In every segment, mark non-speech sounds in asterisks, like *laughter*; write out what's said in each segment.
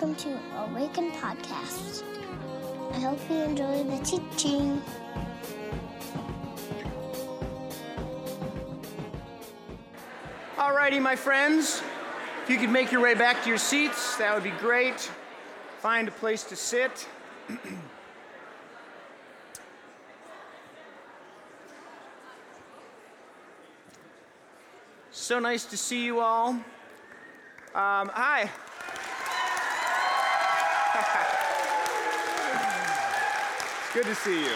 welcome to Awaken Podcast. I hope you enjoy the teaching. Alrighty, my friends, if you could make your way back to your seats, that would be great. Find a place to sit. *clears throat* so nice to see you all. Um, hi. It's good to see you.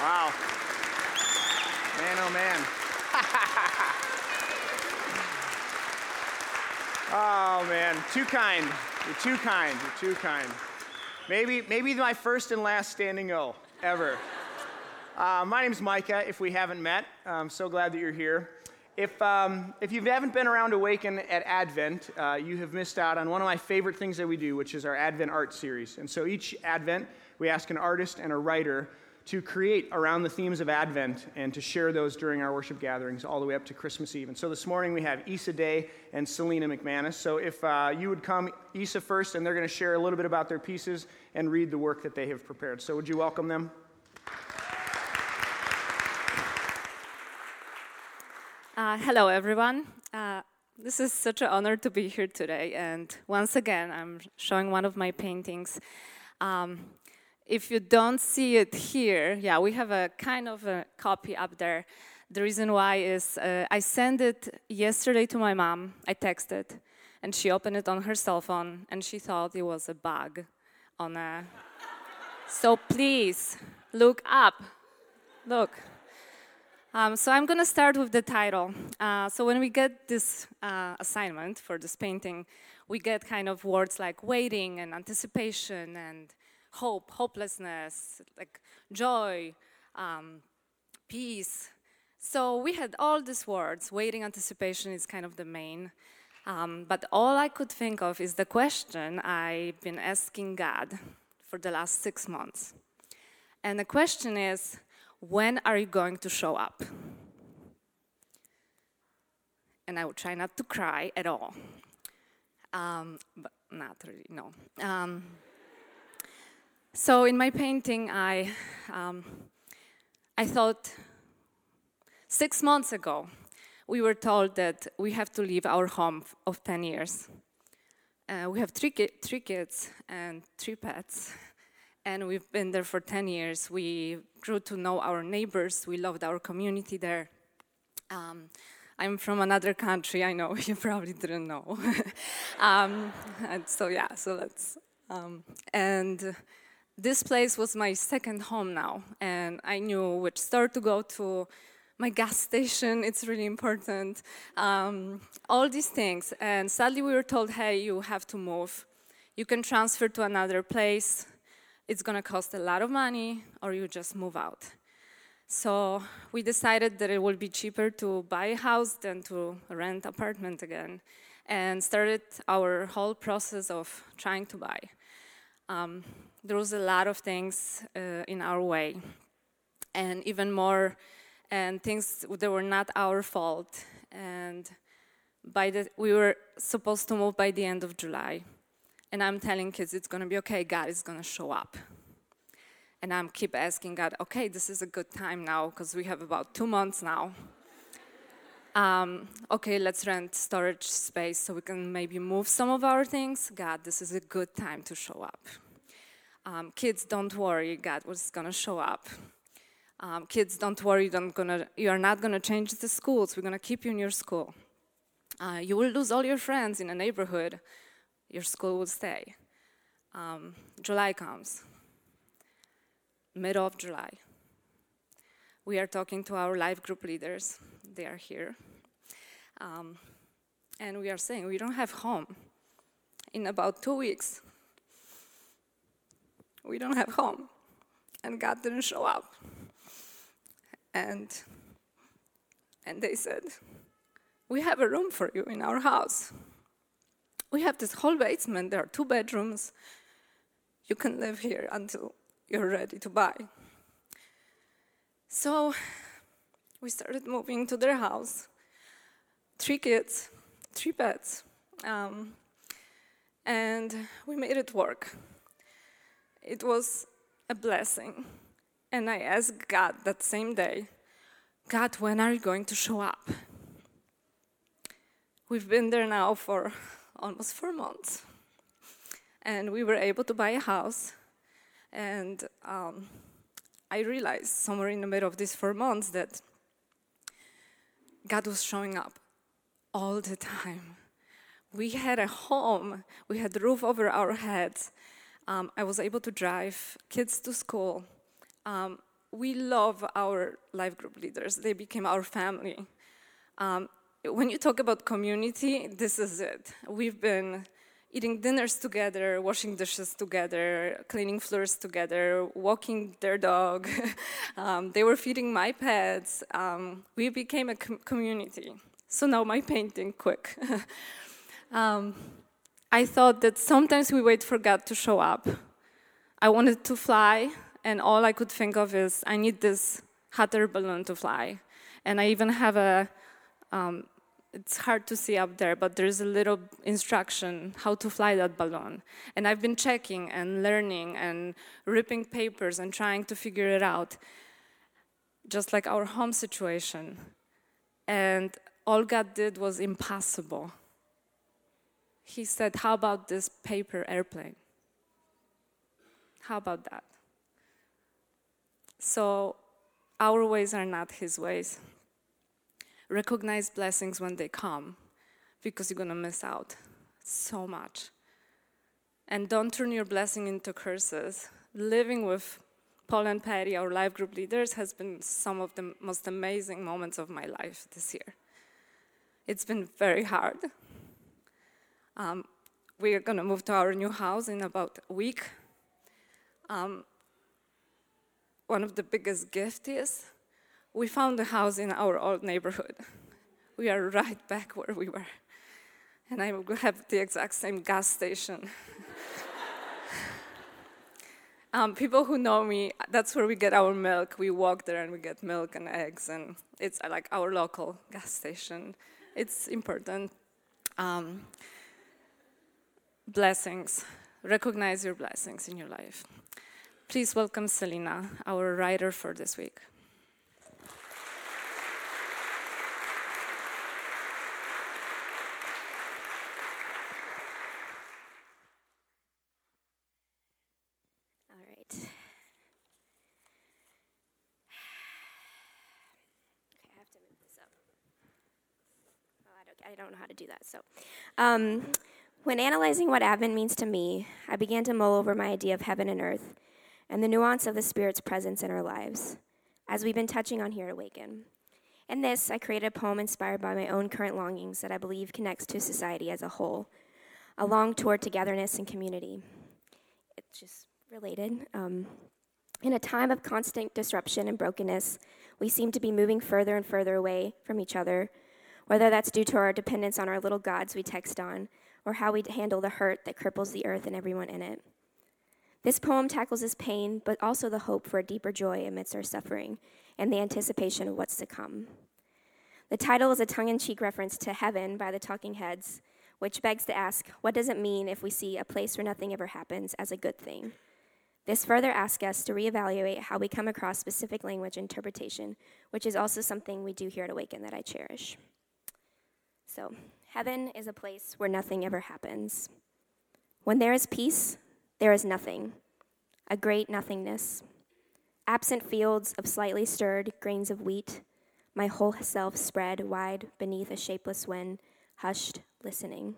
Wow. Man, oh man. *laughs* oh man, too kind. You're too kind. You're too kind. Maybe, maybe my first and last standing O ever. Uh, my name's Micah, if we haven't met. I'm so glad that you're here. If, um, if you haven't been around Awaken at Advent, uh, you have missed out on one of my favorite things that we do, which is our Advent art series. And so each Advent, we ask an artist and a writer to create around the themes of Advent and to share those during our worship gatherings all the way up to Christmas Eve. And so this morning we have Issa Day and Selena McManus. So if uh, you would come, Issa first, and they're going to share a little bit about their pieces and read the work that they have prepared. So would you welcome them? Uh, hello, everyone. Uh, this is such an honor to be here today. And once again, I'm showing one of my paintings. Um, if you don't see it here, yeah, we have a kind of a copy up there. The reason why is uh, I sent it yesterday to my mom. I texted, and she opened it on her cell phone, and she thought it was a bug on a. so please look up. Look. Um, so I'm going to start with the title. Uh, so when we get this uh, assignment for this painting, we get kind of words like waiting and anticipation and hope, hopelessness, like joy, um, peace. So we had all these words. Waiting, anticipation is kind of the main. Um, but all I could think of is the question I've been asking God for the last six months. And the question is, when are you going to show up? And I would try not to cry at all. Um, but not really, no. Um, so in my painting, I, um, I thought six months ago, we were told that we have to leave our home of 10 years. Uh, we have three, ki- three kids and three pets, and we've been there for 10 years. We grew to know our neighbors, we loved our community there. Um, I'm from another country, I know, *laughs* you probably didn't know. *laughs* um, and so, yeah, so that's, um, and this place was my second home now, and I knew which store to go to, my gas station, *laughs* it's really important, um, all these things. And sadly, we were told, hey, you have to move. You can transfer to another place. It's gonna cost a lot of money, or you just move out. So we decided that it would be cheaper to buy a house than to rent an apartment again, and started our whole process of trying to buy. Um, there was a lot of things uh, in our way, and even more, and things that were not our fault. And by the, we were supposed to move by the end of July, and I'm telling kids it's gonna be okay. God is gonna show up, and I'm keep asking God, okay, this is a good time now because we have about two months now. Um, okay, let's rent storage space so we can maybe move some of our things. God, this is a good time to show up. Um, kids, don't worry, God was gonna show up. Um, kids, don't worry, don't gonna, you are not gonna change the schools. We're gonna keep you in your school. Uh, you will lose all your friends in a neighborhood. Your school will stay. Um, July comes, middle of July. We are talking to our life group leaders. They are here. Um, and we are saying we don't have home. In about two weeks, we don't have home. And God didn't show up. And, and they said, We have a room for you in our house. We have this whole basement, there are two bedrooms. You can live here until you're ready to buy. So we started moving to their house. three kids, three pets, um, and we made it work. It was a blessing. And I asked God that same day, God, when are you going to show up? We've been there now for almost four months. And we were able to buy a house. And um, I realized somewhere in the middle of these four months that God was showing up all the time. We had a home, we had a roof over our heads. Um, I was able to drive kids to school. Um, we love our life group leaders, they became our family. Um, when you talk about community, this is it. We've been eating dinners together, washing dishes together, cleaning floors together, walking their dog. *laughs* um, they were feeding my pets. Um, we became a com- community. So now my painting, quick. *laughs* um, I thought that sometimes we wait for God to show up. I wanted to fly, and all I could think of is I need this hot air balloon to fly. And I even have a um, it's hard to see up there, but there's a little instruction how to fly that balloon. And I've been checking and learning and ripping papers and trying to figure it out, just like our home situation. And all God did was impossible. He said, How about this paper airplane? How about that? So, our ways are not His ways recognize blessings when they come because you're going to miss out so much. And don't turn your blessing into curses. Living with Paul and Patty, our life group leaders, has been some of the most amazing moments of my life this year. It's been very hard. Um, we are going to move to our new house in about a week. Um, one of the biggest gifts is we found a house in our old neighborhood. *laughs* We are right back where we were. And I have the exact same gas station. *laughs* um, people who know me, that's where we get our milk. We walk there and we get milk and eggs, and it's uh, like our local gas station. It's important. Um, blessings. Recognize your blessings in your life. Please welcome Selina, our writer for this week. I don't know how to do that. So, um, when analyzing what Advent means to me, I began to mull over my idea of heaven and earth and the nuance of the Spirit's presence in our lives, as we've been touching on here at Awaken. In this, I created a poem inspired by my own current longings that I believe connects to society as a whole, a long toward togetherness and community. It's just related. Um, in a time of constant disruption and brokenness, we seem to be moving further and further away from each other whether that's due to our dependence on our little gods we text on, or how we handle the hurt that cripples the earth and everyone in it. This poem tackles this pain, but also the hope for a deeper joy amidst our suffering and the anticipation of what's to come. The title is a tongue in cheek reference to Heaven by the Talking Heads, which begs to ask what does it mean if we see a place where nothing ever happens as a good thing? This further asks us to reevaluate how we come across specific language interpretation, which is also something we do here at Awaken that I cherish. So, heaven is a place where nothing ever happens. When there is peace, there is nothing, a great nothingness. Absent fields of slightly stirred grains of wheat, my whole self spread wide beneath a shapeless wind, hushed, listening.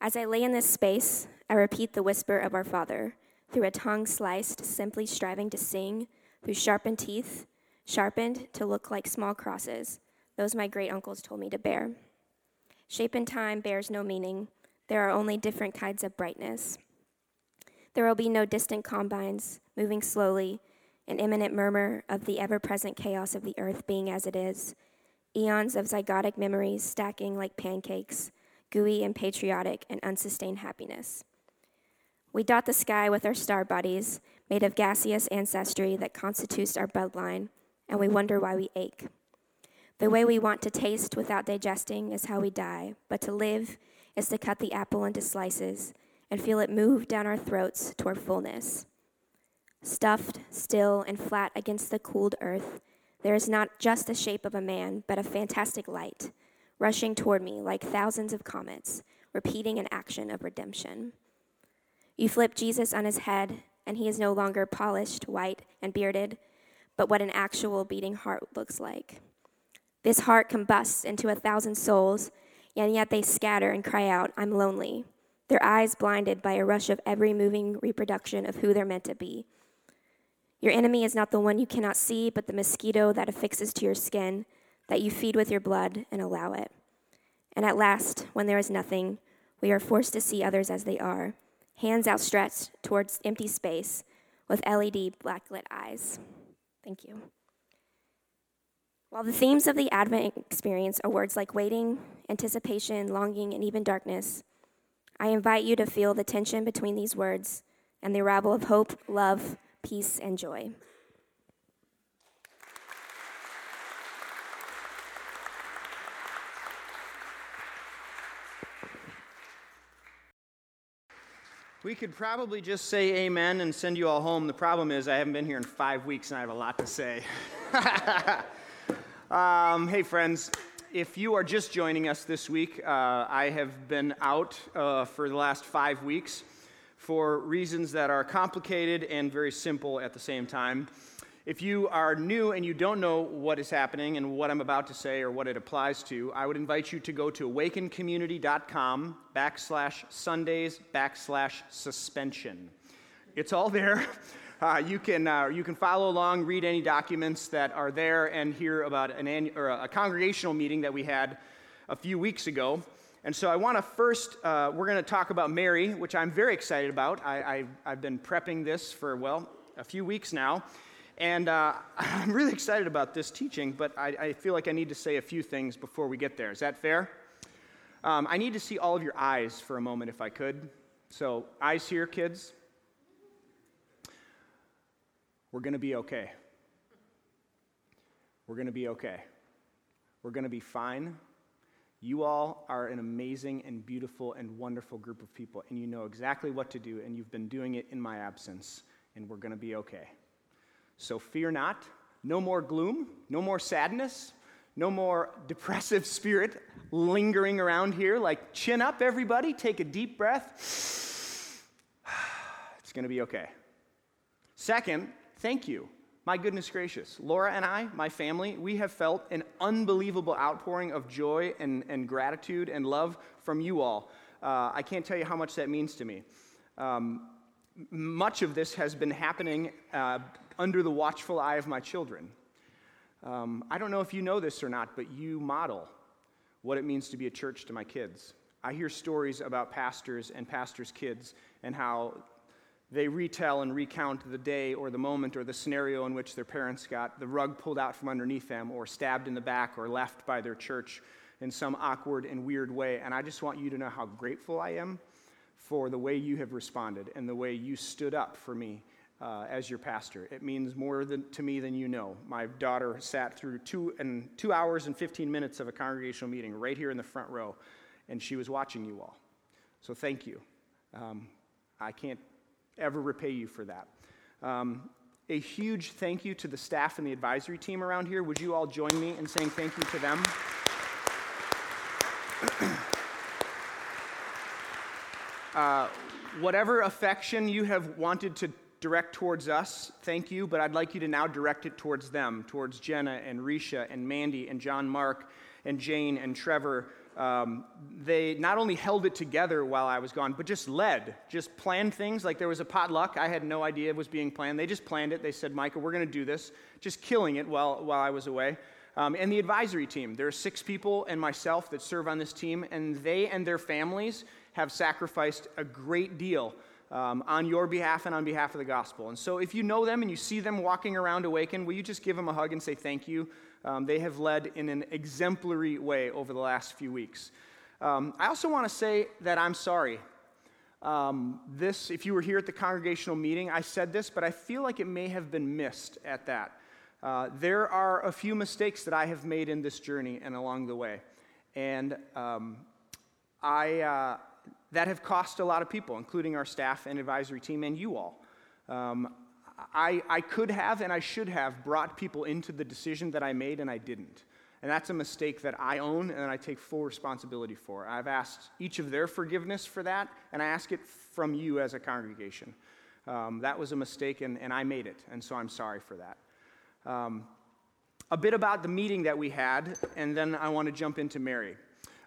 As I lay in this space, I repeat the whisper of our Father, through a tongue sliced, simply striving to sing, through sharpened teeth, sharpened to look like small crosses, those my great uncles told me to bear. Shape and time bears no meaning. There are only different kinds of brightness. There will be no distant combines moving slowly, an imminent murmur of the ever present chaos of the earth being as it is, eons of zygotic memories stacking like pancakes, gooey and patriotic and unsustained happiness. We dot the sky with our star bodies, made of gaseous ancestry that constitutes our bloodline, and we wonder why we ache. The way we want to taste without digesting is how we die, but to live is to cut the apple into slices and feel it move down our throats toward fullness. Stuffed, still, and flat against the cooled earth, there is not just the shape of a man, but a fantastic light, rushing toward me like thousands of comets, repeating an action of redemption. You flip Jesus on his head, and he is no longer polished, white, and bearded, but what an actual beating heart looks like. This heart combusts into a thousand souls, and yet they scatter and cry out, I'm lonely, their eyes blinded by a rush of every moving reproduction of who they're meant to be. Your enemy is not the one you cannot see, but the mosquito that affixes to your skin, that you feed with your blood and allow it. And at last, when there is nothing, we are forced to see others as they are, hands outstretched towards empty space with LED blacklit eyes. Thank you. While the themes of the Advent experience are words like waiting, anticipation, longing, and even darkness, I invite you to feel the tension between these words and the arrival of hope, love, peace, and joy. We could probably just say amen and send you all home. The problem is, I haven't been here in five weeks and I have a lot to say. *laughs* um, hey, friends, if you are just joining us this week, uh, I have been out uh, for the last five weeks for reasons that are complicated and very simple at the same time. If you are new and you don't know what is happening and what I'm about to say or what it applies to, I would invite you to go to awakencommunity.com backslash Sundays backslash suspension. It's all there. Uh, you, can, uh, you can follow along, read any documents that are there, and hear about an annu- or a congregational meeting that we had a few weeks ago. And so I want to first, uh, we're going to talk about Mary, which I'm very excited about. I, I, have been prepping this for, well, a few weeks now. And uh, *laughs* I'm really excited about this teaching, but I, I, feel like I need to say a few things before we get there. Is that fair? Um, I need to see all of your eyes for a moment, if I could. So, eyes here, kids. We're going to be okay. We're going to be okay. We're going to be fine. You all are an amazing and beautiful and wonderful group of people, and you know exactly what to do, and you've been doing it in my absence, and we're going to be okay. So fear not. No more gloom, no more sadness, no more depressive spirit lingering around here. Like, chin up, everybody, take a deep breath. *sighs* It's going to be okay. Second, thank you. My goodness gracious. Laura and I, my family, we have felt an unbelievable outpouring of joy and, and gratitude and love from you all. Uh, I can't tell you how much that means to me. Um, much of this has been happening uh, under the watchful eye of my children. Um, I don't know if you know this or not, but you model what it means to be a church to my kids. I hear stories about pastors and pastors' kids and how they retell and recount the day or the moment or the scenario in which their parents got the rug pulled out from underneath them or stabbed in the back or left by their church in some awkward and weird way. And I just want you to know how grateful I am for the way you have responded and the way you stood up for me uh, as your pastor. It means more than, to me than you know. My daughter sat through two, and two hours and 15 minutes of a congregational meeting right here in the front row, and she was watching you all. So thank you. Um, I can't ever repay you for that. Um, a huge thank you to the staff and the advisory team around here. Would you all join me in saying thank you to them? *clears throat* Uh, whatever affection you have wanted to direct towards us, thank you, but I'd like you to now direct it towards them, towards Jenna and Risha and Mandy and John Mark and Jane and Trevor. Um, they not only held it together while I was gone, but just led, just planned things. Like there was a potluck. I had no idea it was being planned. They just planned it. They said, Micah, we're going to do this, just killing it while, while I was away. Um, and the advisory team. There are six people and myself that serve on this team, and they and their families have sacrificed a great deal um, on your behalf and on behalf of the gospel. And so if you know them and you see them walking around Awaken, will you just give them a hug and say thank you? Um, they have led in an exemplary way over the last few weeks. Um, I also want to say that I'm sorry. Um, this, if you were here at the congregational meeting, I said this, but I feel like it may have been missed at that. Uh, there are a few mistakes that I have made in this journey and along the way. And um, I, uh, that have cost a lot of people, including our staff and advisory team and you all. Um, I, I could have and I should have brought people into the decision that I made, and I didn't. And that's a mistake that I own and I take full responsibility for. I've asked each of their forgiveness for that, and I ask it from you as a congregation. Um, that was a mistake, and, and I made it, and so I'm sorry for that. Um, a bit about the meeting that we had, and then I want to jump into Mary.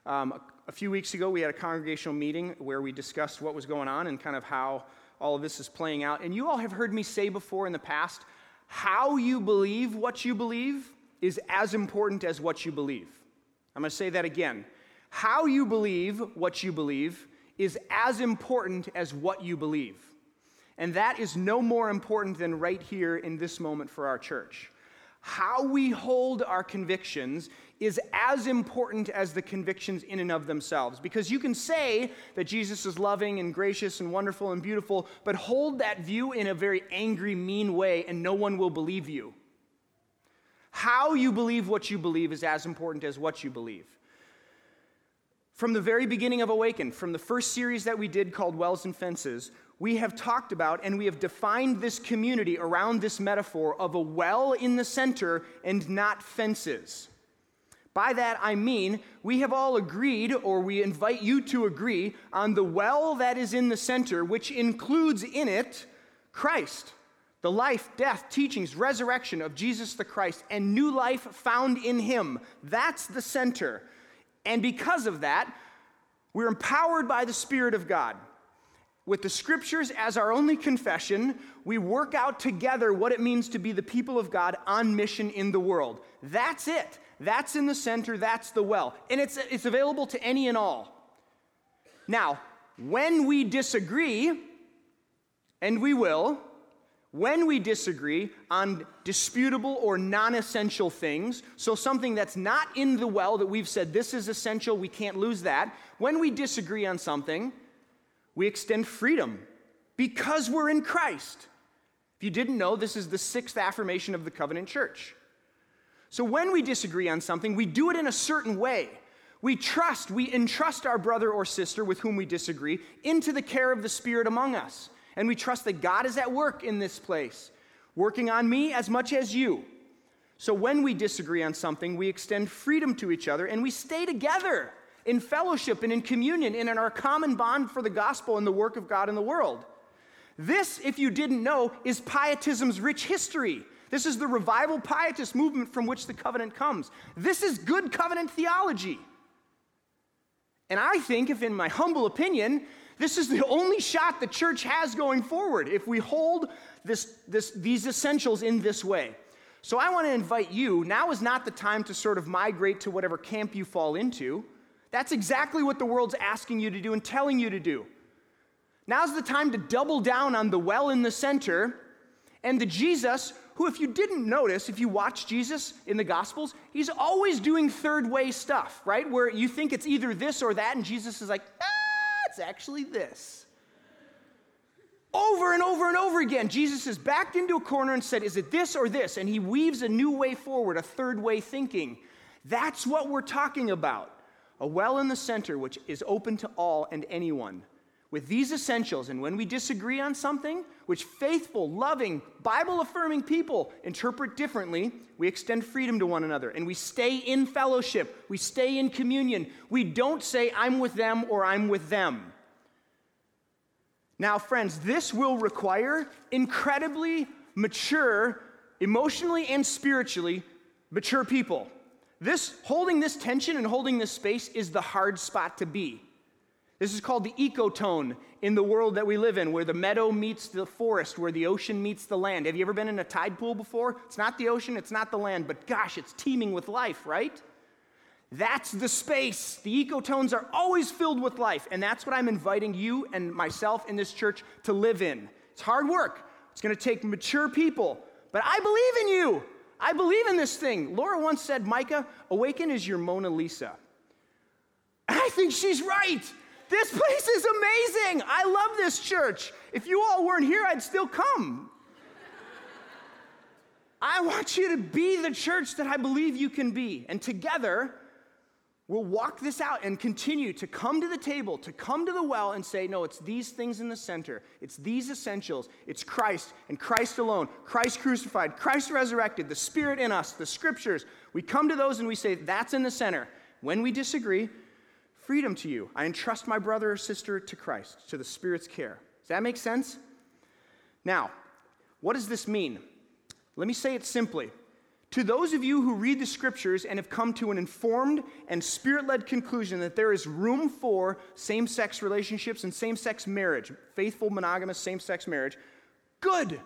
Um, a, a few weeks ago, we had a congregational meeting where we discussed what was going on and kind of how all of this is playing out. And you all have heard me say before in the past how you believe what you believe is as important as what you believe. I'm going to say that again. How you believe what you believe is as important as what you believe. And that is no more important than right here in this moment for our church. How we hold our convictions is as important as the convictions in and of themselves. Because you can say that Jesus is loving and gracious and wonderful and beautiful, but hold that view in a very angry, mean way, and no one will believe you. How you believe what you believe is as important as what you believe. From the very beginning of Awaken, from the first series that we did called Wells and Fences, we have talked about and we have defined this community around this metaphor of a well in the center and not fences. By that I mean, we have all agreed, or we invite you to agree, on the well that is in the center, which includes in it Christ, the life, death, teachings, resurrection of Jesus the Christ, and new life found in Him. That's the center. And because of that, we're empowered by the Spirit of God. With the scriptures as our only confession, we work out together what it means to be the people of God on mission in the world. That's it. That's in the center, that's the well. And it's, it's available to any and all. Now, when we disagree, and we will, when we disagree on disputable or non essential things, so something that's not in the well that we've said this is essential, we can't lose that, when we disagree on something, we extend freedom because we're in Christ. If you didn't know, this is the sixth affirmation of the covenant church. So when we disagree on something, we do it in a certain way. We trust, we entrust our brother or sister with whom we disagree into the care of the Spirit among us. And we trust that God is at work in this place, working on me as much as you. So when we disagree on something, we extend freedom to each other and we stay together in fellowship and in communion and in our common bond for the gospel and the work of God in the world. This, if you didn't know, is pietism's rich history. This is the revival pietist movement from which the covenant comes. This is good covenant theology. And I think, if in my humble opinion, this is the only shot the church has going forward if we hold this, this, these essentials in this way. So I want to invite you now is not the time to sort of migrate to whatever camp you fall into. That's exactly what the world's asking you to do and telling you to do. Now's the time to double down on the well in the center and the Jesus who, if you didn't notice, if you watch Jesus in the Gospels, he's always doing third way stuff, right? Where you think it's either this or that, and Jesus is like, ah, it's actually this. Over and over and over again, Jesus is backed into a corner and said, Is it this or this? And he weaves a new way forward, a third way thinking. That's what we're talking about. A well in the center, which is open to all and anyone with these essentials, and when we disagree on something, which faithful, loving, Bible affirming people interpret differently, we extend freedom to one another and we stay in fellowship, we stay in communion. We don't say, I'm with them or I'm with them. Now, friends, this will require incredibly mature, emotionally and spiritually mature people. This holding this tension and holding this space is the hard spot to be. This is called the ecotone in the world that we live in, where the meadow meets the forest, where the ocean meets the land. Have you ever been in a tide pool before? It's not the ocean, it's not the land, but gosh, it's teeming with life, right? That's the space. The ecotones are always filled with life, and that's what I'm inviting you and myself in this church to live in. It's hard work, it's gonna take mature people, but I believe in you. I believe in this thing. Laura once said, Micah, Awaken is your Mona Lisa. I think she's right. This place is amazing. I love this church. If you all weren't here, I'd still come. I want you to be the church that I believe you can be. And together, we'll walk this out and continue to come to the table, to come to the well and say, no, it's these things in the center. It's these essentials. It's Christ and Christ alone. Christ crucified, Christ resurrected, the Spirit in us, the scriptures. We come to those and we say, that's in the center. When we disagree, freedom to you. I entrust my brother or sister to Christ, to the Spirit's care. Does that make sense? Now, what does this mean? Let me say it simply. To those of you who read the scriptures and have come to an informed and spirit led conclusion that there is room for same sex relationships and same sex marriage, faithful, monogamous, same sex marriage, good,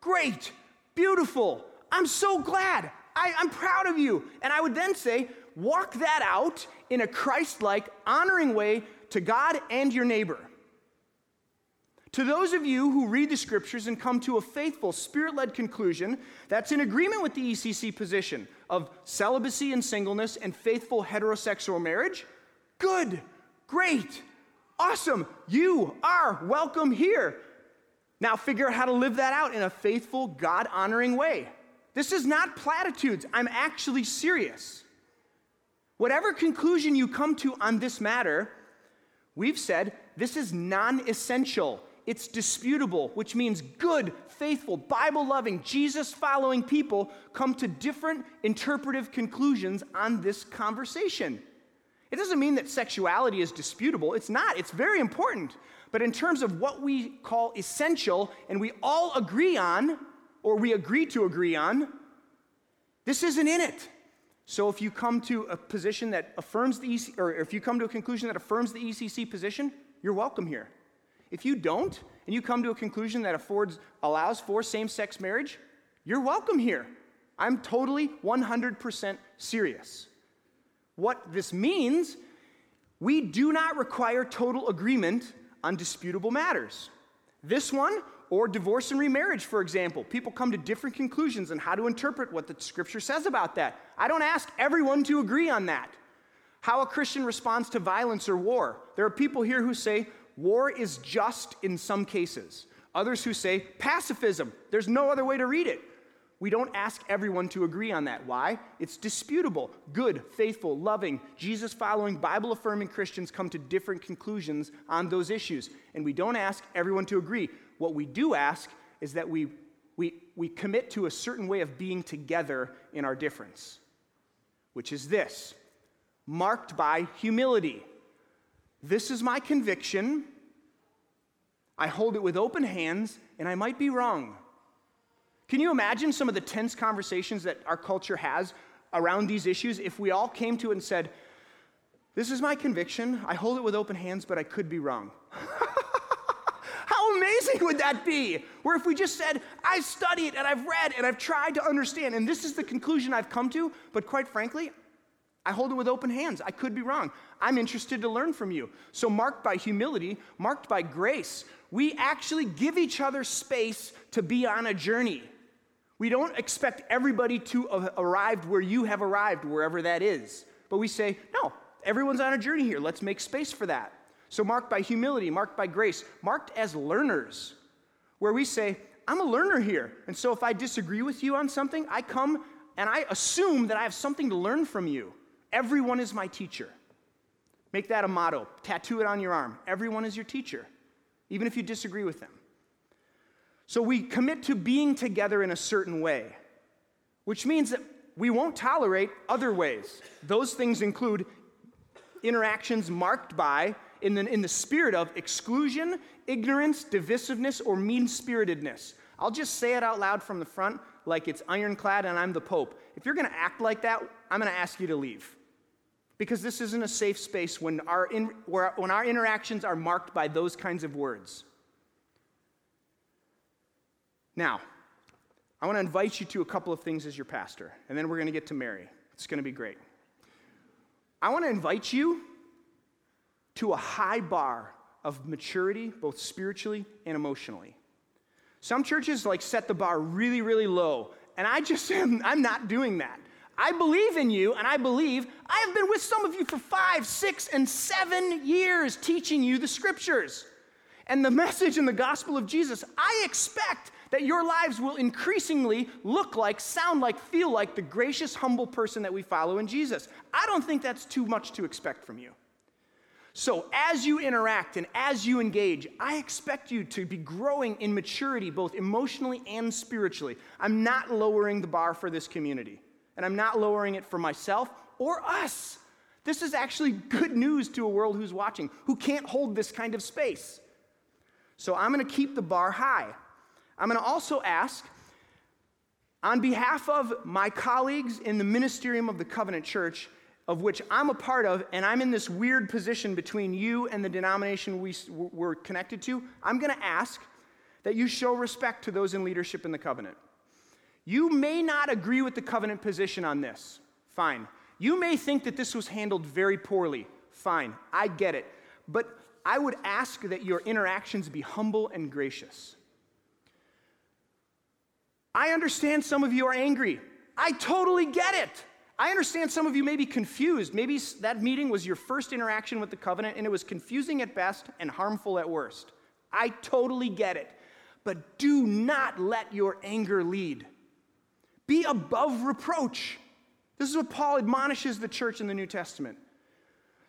great, beautiful. I'm so glad. I, am proud of you. And I would then say, walk that out in a Christ like, honoring way to God and your neighbor. To those of you who read the scriptures and come to a faithful, spirit led conclusion that's in agreement with the ECC position of celibacy and singleness and faithful heterosexual marriage, good, great, awesome. You are welcome here. Now figure out how to live that out in a faithful, God honoring way. This is not platitudes. I'm actually serious. Whatever conclusion you come to on this matter, we've said this is non essential it's disputable, which means good, faithful, Bible loving, Jesus following people come to different interpretive conclusions on this conversation. It doesn't mean that sexuality is disputable. It's not, it's very important. But in terms of what we call essential and we all agree on, or we agree to agree on, this isn't in it. So if you come to a position that affirms the EC, or if you come to a conclusion that affirms the ECC position, you're welcome here. If you don't, and you come to a conclusion that affords, allows for same sex marriage, you're welcome here. I'm totally 100% serious. What this means, we do not require total agreement on disputable matters. This one, or divorce and remarriage, for example, people come to different conclusions on how to interpret what the scripture says about that. I don't ask everyone to agree on that. How a Christian responds to violence or war. There are people here who say, war is just in some cases. Others who say pacifism, there's no other way to read it. We don't ask everyone to agree on that. Why? It's disputable. Good, faithful, loving, Jesus following, Bible affirming Christians come to different conclusions on those issues. And we don't ask everyone to agree. What we do ask is that we, we, we commit to a certain way of being together in our difference, which is this marked by humility. This is my conviction. I hold it with open hands, and I might be wrong. Can you imagine some of the tense conversations that our culture has around these issues if we all came to it and said, This is my conviction. I hold it with open hands, but I could be wrong. *laughs* How amazing would that be? Where if we just said, I've studied and I've read and I've tried to understand, and this is the conclusion I've come to, but quite frankly, I hold it with open hands. I could be wrong. I'm interested to learn from you. So, marked by humility, marked by grace, we actually give each other space to be on a journey. We don't expect everybody to have arrived where you have arrived, wherever that is. But we say, no, everyone's on a journey here. Let's make space for that. So, marked by humility, marked by grace, marked as learners, where we say, I'm a learner here. And so, if I disagree with you on something, I come and I assume that I have something to learn from you. Everyone is my teacher. Make that a motto. Tattoo it on your arm. Everyone is your teacher, even if you disagree with them. So we commit to being together in a certain way, which means that we won't tolerate other ways. Those things include interactions marked by, in the, in the spirit of exclusion, ignorance, divisiveness, or mean spiritedness. I'll just say it out loud from the front like it's ironclad and I'm the Pope. If you're going to act like that, I'm going to ask you to leave because this isn't a safe space when our, in, when our interactions are marked by those kinds of words. Now, I want to invite you to a couple of things as your pastor, and then we're going to get to Mary. It's going to be great. I want to invite you to a high bar of maturity, both spiritually and emotionally. Some churches like set the bar really, really low, and I just *laughs* am, I'm not doing that. I believe in you, and I believe I have been with some of you for five, six, and seven years teaching you the scriptures and the message and the gospel of Jesus. I expect that your lives will increasingly look like, sound like, feel like the gracious, humble person that we follow in Jesus. I don't think that's too much to expect from you. So, as you interact and as you engage, I expect you to be growing in maturity, both emotionally and spiritually. I'm not lowering the bar for this community, and I'm not lowering it for myself or us. This is actually good news to a world who's watching, who can't hold this kind of space. So, I'm going to keep the bar high. I'm going to also ask, on behalf of my colleagues in the ministerium of the Covenant Church, of which I'm a part of, and I'm in this weird position between you and the denomination we, we're connected to, I'm going to ask that you show respect to those in leadership in the covenant. You may not agree with the covenant position on this. Fine. You may think that this was handled very poorly. Fine. I get it. But I would ask that your interactions be humble and gracious. I understand some of you are angry. I totally get it. I understand some of you may be confused. Maybe that meeting was your first interaction with the covenant and it was confusing at best and harmful at worst. I totally get it. But do not let your anger lead. Be above reproach. This is what Paul admonishes the church in the New Testament.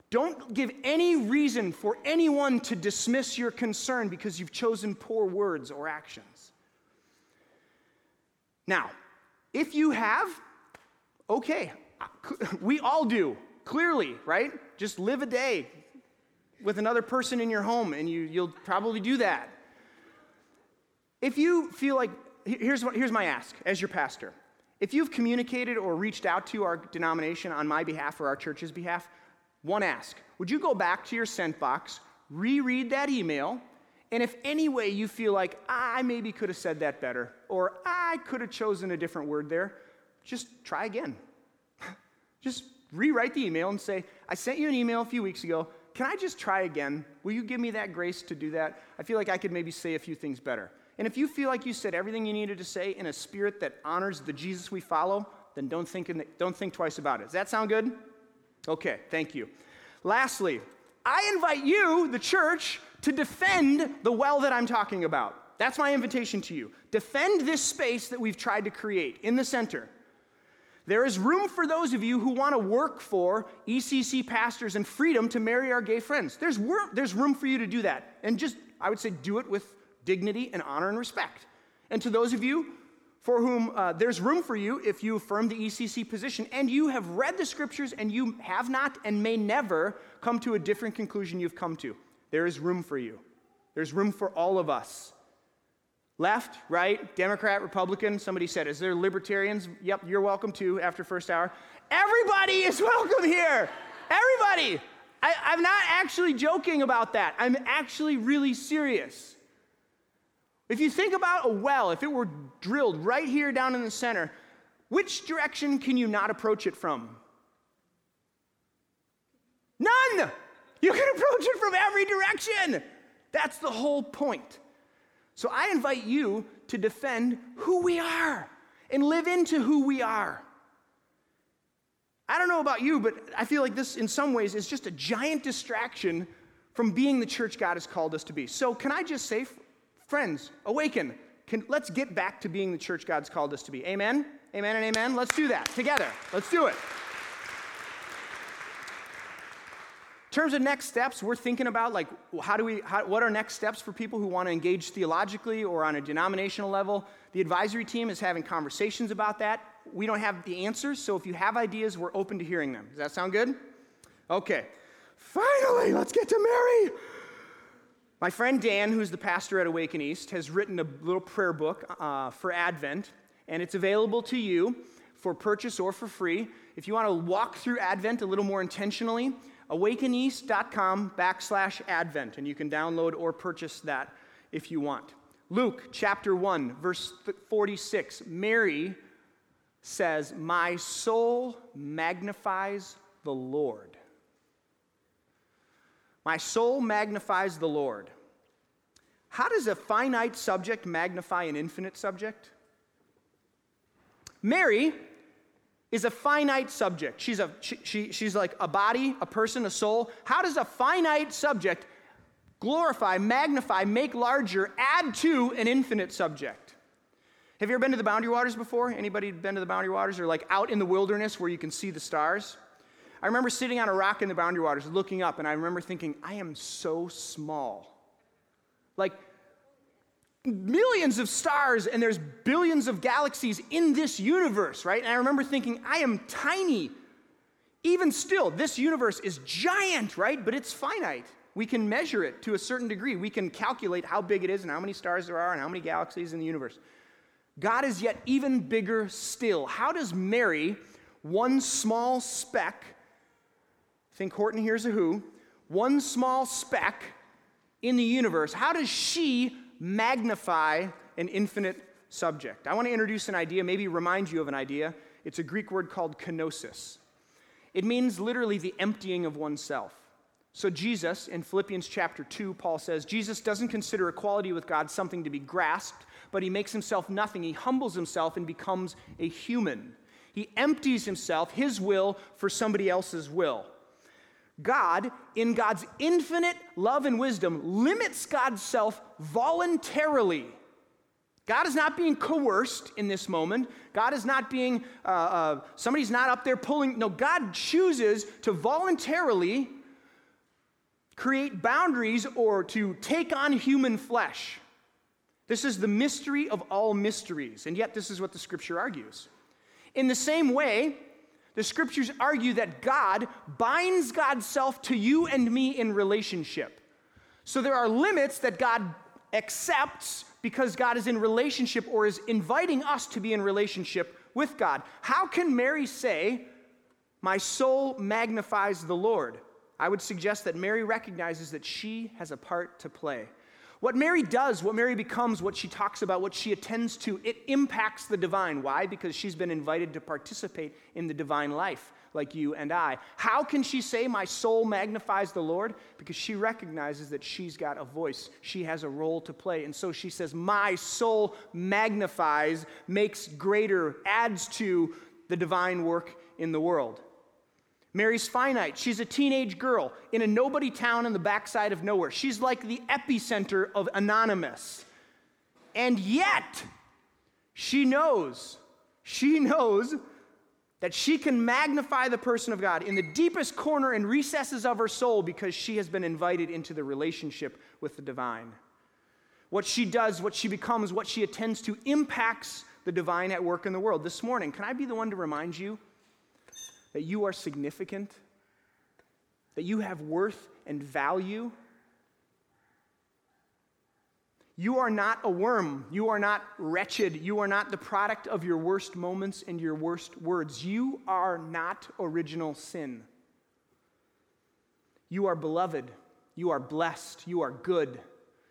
Don't give any reason for anyone to dismiss your concern because you've chosen poor words or actions. Now, if you have, okay, *laughs* we all do, clearly, right? Just live a day with another person in your home, and you, you'll probably do that. If you feel like, here's, what, here's my ask as your pastor. If you've communicated or reached out to our denomination on my behalf or our church's behalf, one ask Would you go back to your sent box, reread that email, and if any way you feel like, I maybe could have said that better, or I could have chosen a different word there, just try again. *laughs* just rewrite the email and say, I sent you an email a few weeks ago. Can I just try again? Will you give me that grace to do that? I feel like I could maybe say a few things better. And if you feel like you said everything you needed to say in a spirit that honors the Jesus we follow, then don't think, the, don't think twice about it. Does that sound good? Okay, thank you. Lastly, I invite you, the church, to defend the well that I'm talking about. That's my invitation to you. Defend this space that we've tried to create in the center. There is room for those of you who want to work for ECC pastors and freedom to marry our gay friends. There's, wor- there's room for you to do that. And just, I would say, do it with dignity and honor and respect. And to those of you for whom uh, there's room for you if you affirm the ECC position and you have read the scriptures and you have not and may never come to a different conclusion you've come to. There is room for you. There's room for all of us. Left, right, Democrat, Republican. Somebody said, Is there libertarians? Yep, you're welcome too after first hour. Everybody is *laughs* welcome here. Everybody. I, I'm not actually joking about that. I'm actually really serious. If you think about a well, if it were drilled right here down in the center, which direction can you not approach it from? None! You can approach it from every direction. That's the whole point. So I invite you to defend who we are and live into who we are. I don't know about you, but I feel like this, in some ways, is just a giant distraction from being the church God has called us to be. So, can I just say, friends, awaken. Can, let's get back to being the church God's called us to be. Amen? Amen and amen. Let's do that together. Let's do it. In terms of next steps, we're thinking about like how do we, how, what are next steps for people who want to engage theologically or on a denominational level. The advisory team is having conversations about that. We don't have the answers, so if you have ideas, we're open to hearing them. Does that sound good? Okay. Finally, let's get to Mary. My friend Dan, who's the pastor at Awaken East, has written a little prayer book uh, for Advent, and it's available to you for purchase or for free. If you want to walk through Advent a little more intentionally, awakeneast.com backslash advent, and you can download or purchase that if you want. Luke chapter 1, verse 46. Mary says, My soul magnifies the Lord. My soul magnifies the Lord. How does a finite subject magnify an infinite subject? Mary is a finite subject. She's, a, she, she, she's like a body, a person, a soul. How does a finite subject glorify, magnify, make larger, add to an infinite subject? Have you ever been to the Boundary Waters before? Anybody been to the Boundary Waters or like out in the wilderness where you can see the stars? I remember sitting on a rock in the Boundary Waters looking up and I remember thinking, I am so small. Like millions of stars and there's billions of galaxies in this universe, right? And I remember thinking, I am tiny. Even still, this universe is giant, right? But it's finite. We can measure it to a certain degree. We can calculate how big it is and how many stars there are and how many galaxies in the universe. God is yet even bigger still. How does Mary, one small speck, think Horton hears a who, one small speck in the universe, how does she magnify an infinite subject. I want to introduce an idea, maybe remind you of an idea. It's a Greek word called kenosis. It means literally the emptying of oneself. So, Jesus, in Philippians chapter 2, Paul says, Jesus doesn't consider equality with God something to be grasped, but he makes himself nothing. He humbles himself and becomes a human. He empties himself, his will, for somebody else's will. God, in God's infinite love and wisdom, limits God's self voluntarily. God is not being coerced in this moment. God is not being, uh, uh, somebody's not up there pulling. No, God chooses to voluntarily create boundaries or to take on human flesh. This is the mystery of all mysteries, and yet this is what the scripture argues. In the same way, the scriptures argue that God binds God's self to you and me in relationship. So there are limits that God accepts because God is in relationship or is inviting us to be in relationship with God. How can Mary say, My soul magnifies the Lord? I would suggest that Mary recognizes that she has a part to play. What Mary does, what Mary becomes, what she talks about, what she attends to, it impacts the divine. Why? Because she's been invited to participate in the divine life, like you and I. How can she say, My soul magnifies the Lord? Because she recognizes that she's got a voice, she has a role to play. And so she says, My soul magnifies, makes greater, adds to the divine work in the world. Mary's finite. She's a teenage girl in a nobody town in the backside of nowhere. She's like the epicenter of Anonymous. And yet, she knows, she knows that she can magnify the person of God in the deepest corner and recesses of her soul because she has been invited into the relationship with the divine. What she does, what she becomes, what she attends to impacts the divine at work in the world. This morning, can I be the one to remind you that you are significant, that you have worth and value. You are not a worm. You are not wretched. You are not the product of your worst moments and your worst words. You are not original sin. You are beloved. You are blessed. You are good.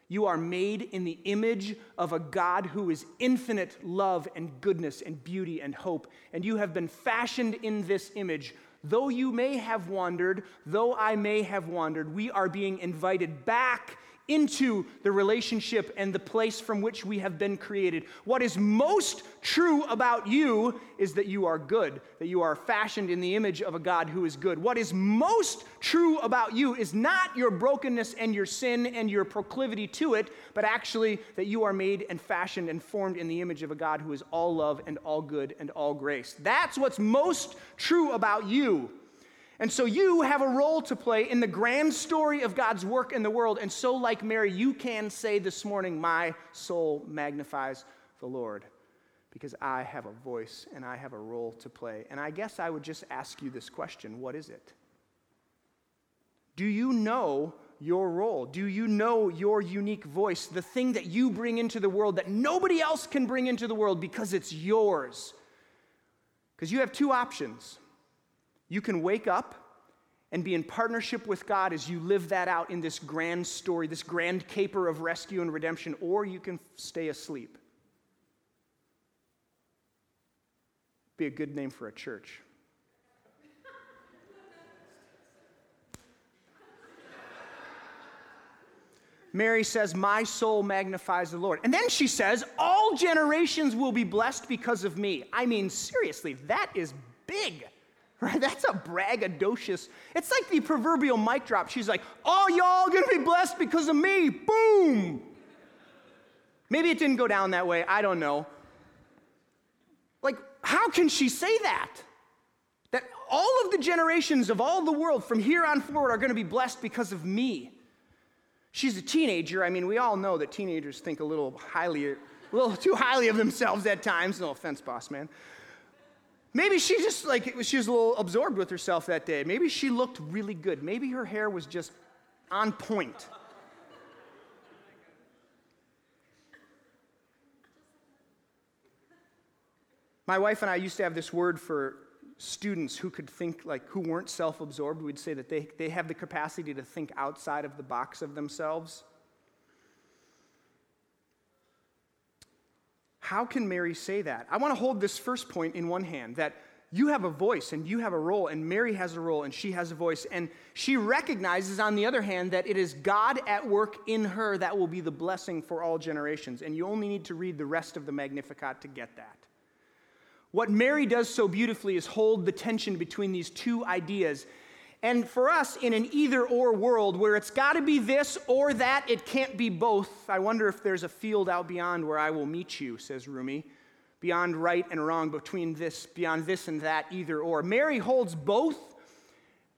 You are made in the image of a God who is infinite love and goodness and beauty and hope. And you have been fashioned in this image. Though you may have wandered, though I may have wandered, we are being invited back into the relationship and the place from which we have been created. What is most true about you is that you are good, that you are fashioned in the image of a God who is good. What is most true about you is not your brokenness and your sin and your proclivity to it, but actually that you are made and fashioned and formed in the image of a God who is all love and all good and all grace. That's what's most true about you. And so you have a role to play in the grand story of God's work in the world. And so, like Mary, you can say this morning, My soul magnifies the Lord because I have a voice and I have a role to play. And I guess I would just ask you this question What is it? Do you know your role? Do you know your unique voice, the thing that you bring into the world that nobody else can bring into the world because it's yours? Because you have two options. You can wake up and be in partnership with God as you live that out in this grand story, this grand caper of rescue and redemption, or you can stay asleep. Be a good name for a church. Mary says, My soul magnifies the Lord. And then she says, All generations will be blessed because of me. I mean, seriously, that is big right? *laughs* That's a braggadocious. It's like the proverbial mic drop. She's like, all y'all gonna be blessed because of me." Boom. Maybe it didn't go down that way. I don't know. Like, how can she say that? That all of the generations of all the world from here on forward are to be blessed because of me. She's a teenager. I mean, we all know that teenagers think a little highly, a little too highly of themselves at times. No offense, boss man. Maybe she just like she was a little absorbed with herself that day. Maybe she looked really good. Maybe her hair was just on point. My wife and I used to have this word for students who could think like who weren't self-absorbed. We'd say that they, they have the capacity to think outside of the box of themselves. How can Mary say that? I want to hold this first point in one hand that you have a voice and you have a role, and Mary has a role and she has a voice. And she recognizes, on the other hand, that it is God at work in her that will be the blessing for all generations. And you only need to read the rest of the Magnificat to get that. What Mary does so beautifully is hold the tension between these two ideas. And for us, in an either or world where it's got to be this or that, it can't be both. I wonder if there's a field out beyond where I will meet you, says Rumi. Beyond right and wrong, between this, beyond this and that, either or. Mary holds both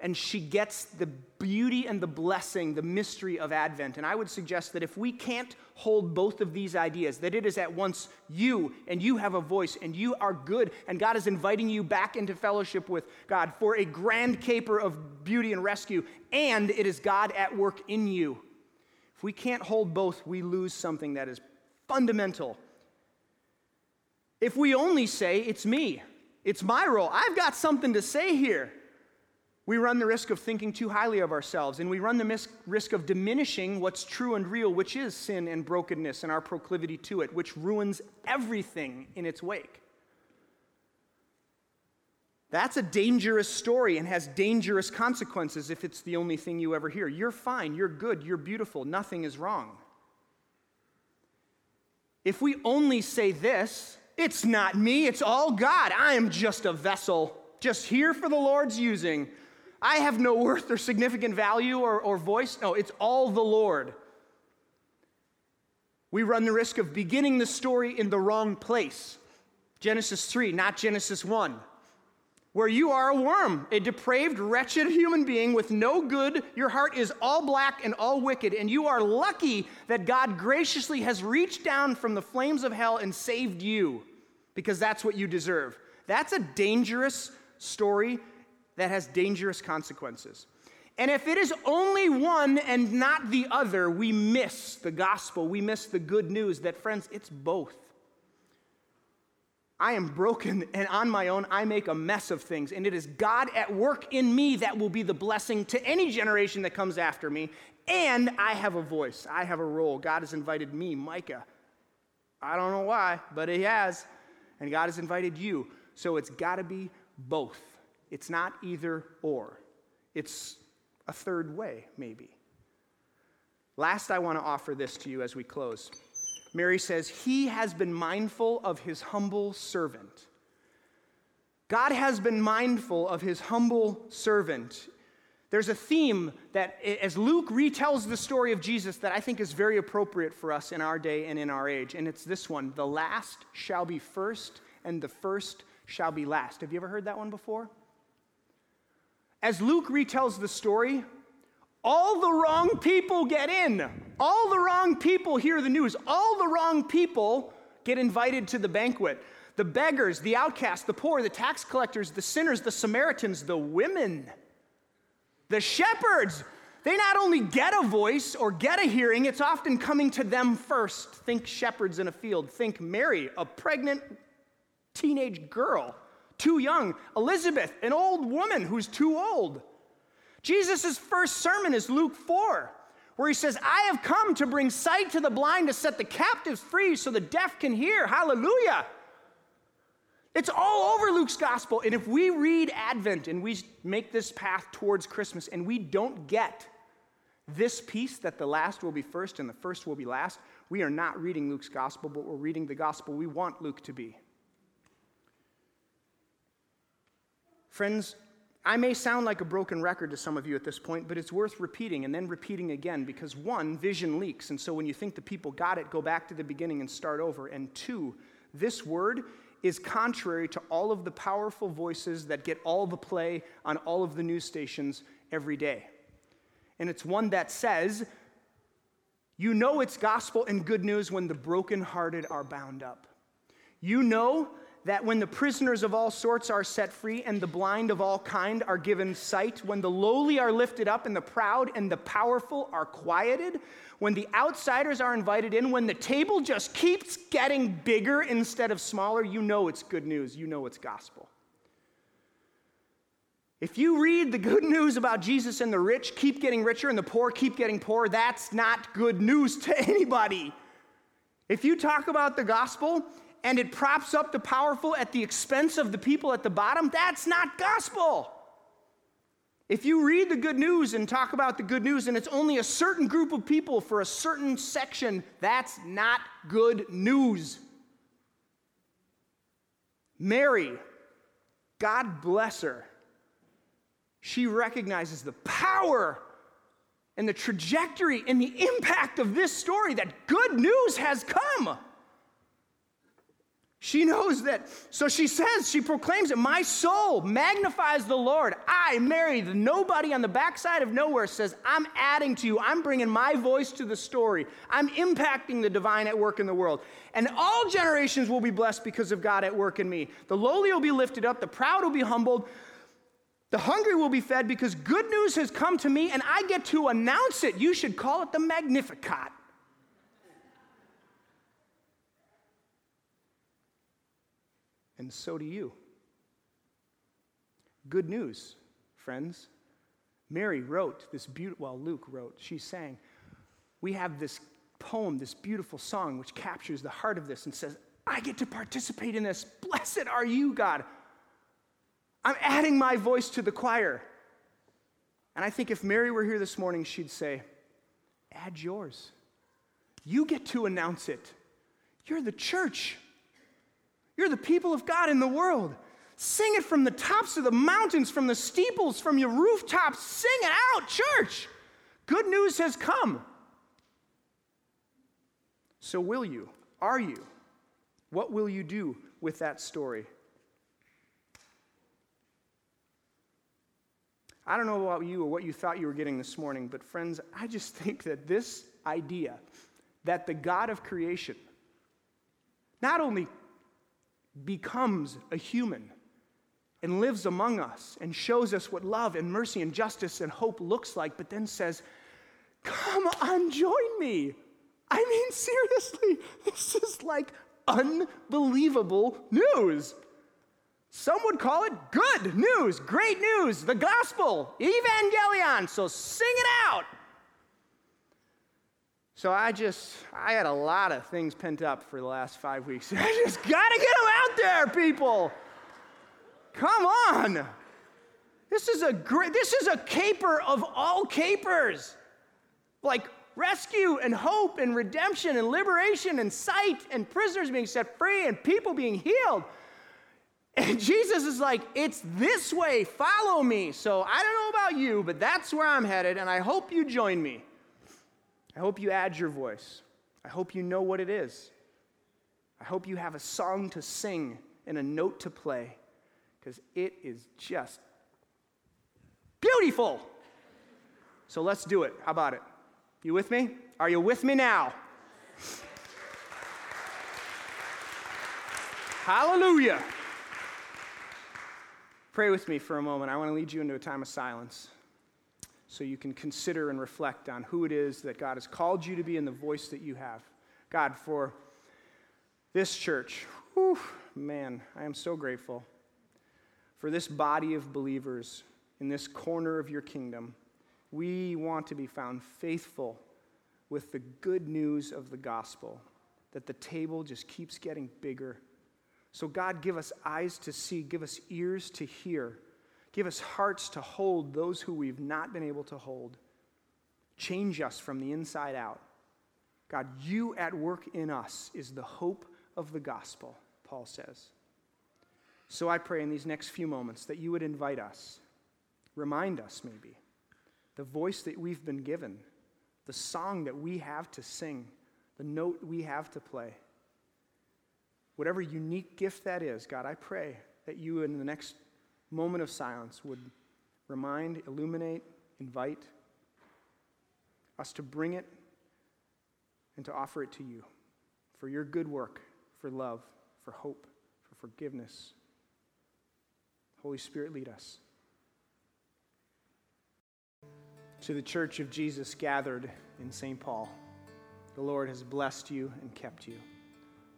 and she gets the beauty and the blessing, the mystery of Advent. And I would suggest that if we can't hold both of these ideas, that it is at once you and you have a voice and you are good, and God is inviting you back into fellowship with God for a grand caper of beauty and rescue, and it is God at work in you. If we can't hold both, we lose something that is fundamental. If we only say, it's me, it's my role, I've got something to say here we run the risk of thinking too highly of ourselves, and we run the mis- risk of diminishing what's true and real, which is sin and brokenness and our proclivity to it, which ruins everything in its wake. That's a dangerous story and has dangerous consequences if it's the only thing you ever hear. You're fine, you're good, you're beautiful, nothing is wrong. If we only say this, it's not me, it's all God. I am just a vessel, just here for the Lord's using. I have no worth or significant value or, or voice. No, it's all the Lord. We run the risk of beginning the story in the wrong place. Genesis 3, not Genesis 1, where you are a worm, a depraved, wretched human being with no good. Your heart is all black and all wicked, and you are lucky that God graciously has reached down from the flames of hell and saved you because that's what you deserve. That's a dangerous story that has dangerous consequences. And if it is only one and not the other, we miss the gospel. We miss the good news that, friends, it's both. I am broken, *laughs* and on my own, I make a mess of things. And it is God at work in me that will be the blessing to any generation that comes after me. And I have a voice, I have a role. God has invited me, Micah. I don't know why, but He has. And God has invited you. So it's got to be both. It's not either or, it's a third way, maybe. Last, I want to offer this to you as we close. Mary says, He has been mindful of His humble servant. God has been mindful of His humble servant. There's a theme that, as Luke retells the story of Jesus, that I think is very appropriate for us in our day and in our age. And it's this one The last shall be first, and the first shall be last. Have you ever heard that one before? As Luke retells the story, all the wrong people get in. All the wrong people hear the news. All the wrong people get invited to the banquet. The beggars, the outcasts, the poor, the tax collectors, the sinners, the Samaritans, the women, the shepherds. They not only get a voice or get a hearing, it's often coming to them first. Think shepherds in a field. Think Mary, a pregnant teenage girl too young. Elizabeth, an old woman who's too old. Jesus' first sermon is Luke 4, where he says, I have come to bring sight to the blind, to set the captives free so the deaf can hear. Hallelujah. It's all over Luke's gospel. And if we read Advent and we make this path towards Christmas and we don't get this piece that the last will be first and the first will be last, we are not reading Luke's gospel, but we're reading the gospel we want Luke to be. Friends, I may sound like a broken record to some of you at this point, but it's worth repeating and then repeating again because one, vision leaks. And so when you think the people got it, go back to the beginning and start over. And two, this word is contrary to all of the powerful voices that get all the play on all of the news stations every day. And it's one that says, You know it's gospel and good news when the brokenhearted are bound up. You know that when the prisoners of all sorts are set free and the blind of all kind are given sight, when the lowly are lifted up and the proud and the powerful are quieted, when the outsiders are invited in, when the table just keeps getting bigger instead of smaller, you know it's good news. You know it's gospel. If you read the good news about Jesus and the rich keep getting richer and the poor keep getting poorer, that's not good news to *laughs* anybody. If you talk about the gospel and it props up the powerful at the expense of the people at the bottom, that's not gospel. If you read the good news and talk about the good news and it's only a certain group of people for a certain section, that's not good news. Mary, God bless her, she recognizes the power and the trajectory and the impact of this story that good news has come. She knows that. So she says, she proclaims it. My soul magnifies the Lord. I, Mary, the nobody on the backside of nowhere, says, I'm adding to you. I'm bringing my voice to the story. I'm impacting the divine at work in the world. And all generations will be blessed because of God at work in me. The lowly will be lifted up, the proud will be humbled. The hungry will be fed because good news has come to me and I get to announce it. You should call it the Magnificat. And so do you. Good news, friends. Mary wrote this beautiful, well, Luke wrote, she sang. We have this poem, this beautiful song, which captures the heart of this and says, I get to participate in this. Blessed are you, God. I'm adding my voice to the choir. And I think if Mary were here this morning, she'd say, Add yours. You get to announce it. You're the church. You're the people of God in the world. Sing it from the tops of the mountains, from the steeples, from your rooftops. Sing it out, church. Good news has come. So, will you? Are you? What will you do with that story? I don't know about you or what you thought you were getting this morning, but friends, I just *laughs* think that this idea that the God of creation not only becomes a human and lives among us and shows us what love and mercy and justice and hope looks like, but then says, Come on, join me. I mean, *laughs* seriously, this is like unbelievable news. Some would call it good news, great news, the gospel, evangelion. So sing it out. So I just, I had a lot of things pent up for the last five weeks. *laughs* I just got to get them out there, people. Come on. This is a great, this is a caper of all capers. Like rescue and hope and redemption and liberation and sight and prisoners being set free and people being healed. And *laughs* Jesus is like, it's this way, follow me. So I don't know about you, but that's where I'm headed, and I hope you join me. I hope you add your voice. I hope you know what it is. I hope you have a song to sing and a note to play because it is just beautiful. So let's do it. How about it? You with me? Are you with me now? Hallelujah. Pray with me for a moment. I want to lead you into a time of silence so you can consider and reflect on who it is that God has called you to be and the voice that you have. God, for this church, whew, man, I am so grateful for this body of believers in this corner of your kingdom. We want to be found faithful with the good news of the gospel, that the table just keeps getting bigger. So, God, give us eyes to see, give us ears to hear Give us hearts to hold those who we've not been able to hold. Change us from the inside out. God, you at work in us is the hope of the gospel, Paul says. So I pray in these next few moments that you would invite us, remind us maybe, the voice that we've been given, the song that we have to sing, the note we have to play. whatever unique gift that is, God, I pray that you, in the next moment of silence, would remind, illuminate, invite us to bring it and to offer it to you for your good work, for love, for hope, for forgiveness. Holy Spirit, lead us. To the church of Jesus gathered in St. Paul, the Lord has blessed you and kept you.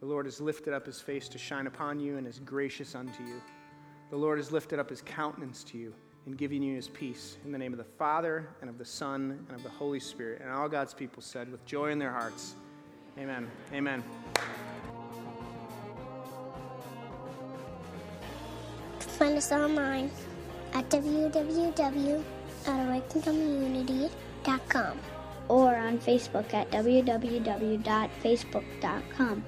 The Lord has lifted up his face to shine upon you and is gracious unto you. The Lord has lifted up his countenance to you and given you his peace. In the name of the Father, and of the Son, and of the Holy Spirit. And all God's people said, with joy in their hearts, Amen. Amen. Find us online at www.awakencommunity.com or on Facebook at www.facebook.com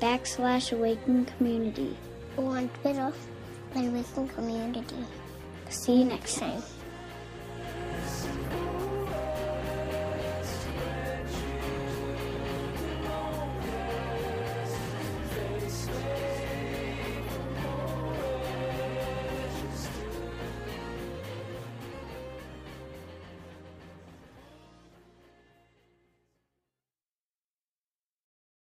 backslash awaken community or on Twitter at awaken community. See you next time.